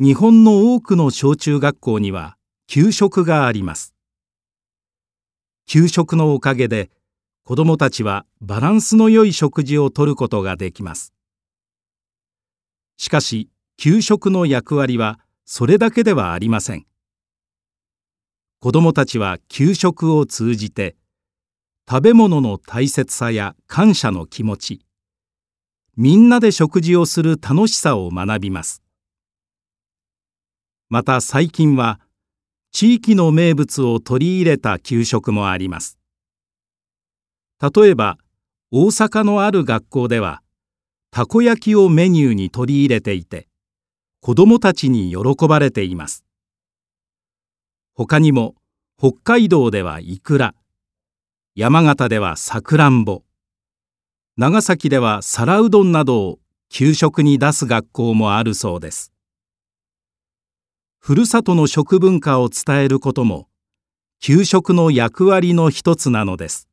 日本の多くの小中学校には給食があります。給食のおかげで子どもたちはバランスの良い食事をとることができます。しかし給食の役割はそれだけではありません。子どもたちは給食を通じて食べ物の大切さや感謝の気持ちみんなで食事をする楽しさを学びます。また最近は地域の名物を取り入れた給食もあります。例えば大阪のある学校ではたこ焼きをメニューに取り入れていて子どもたちに喜ばれています。他にも北海道ではいくら山形ではさくらんぼ長崎では皿うどんなどを給食に出す学校もあるそうです。ふるさとの食文化を伝えることも給食の役割の一つなのです。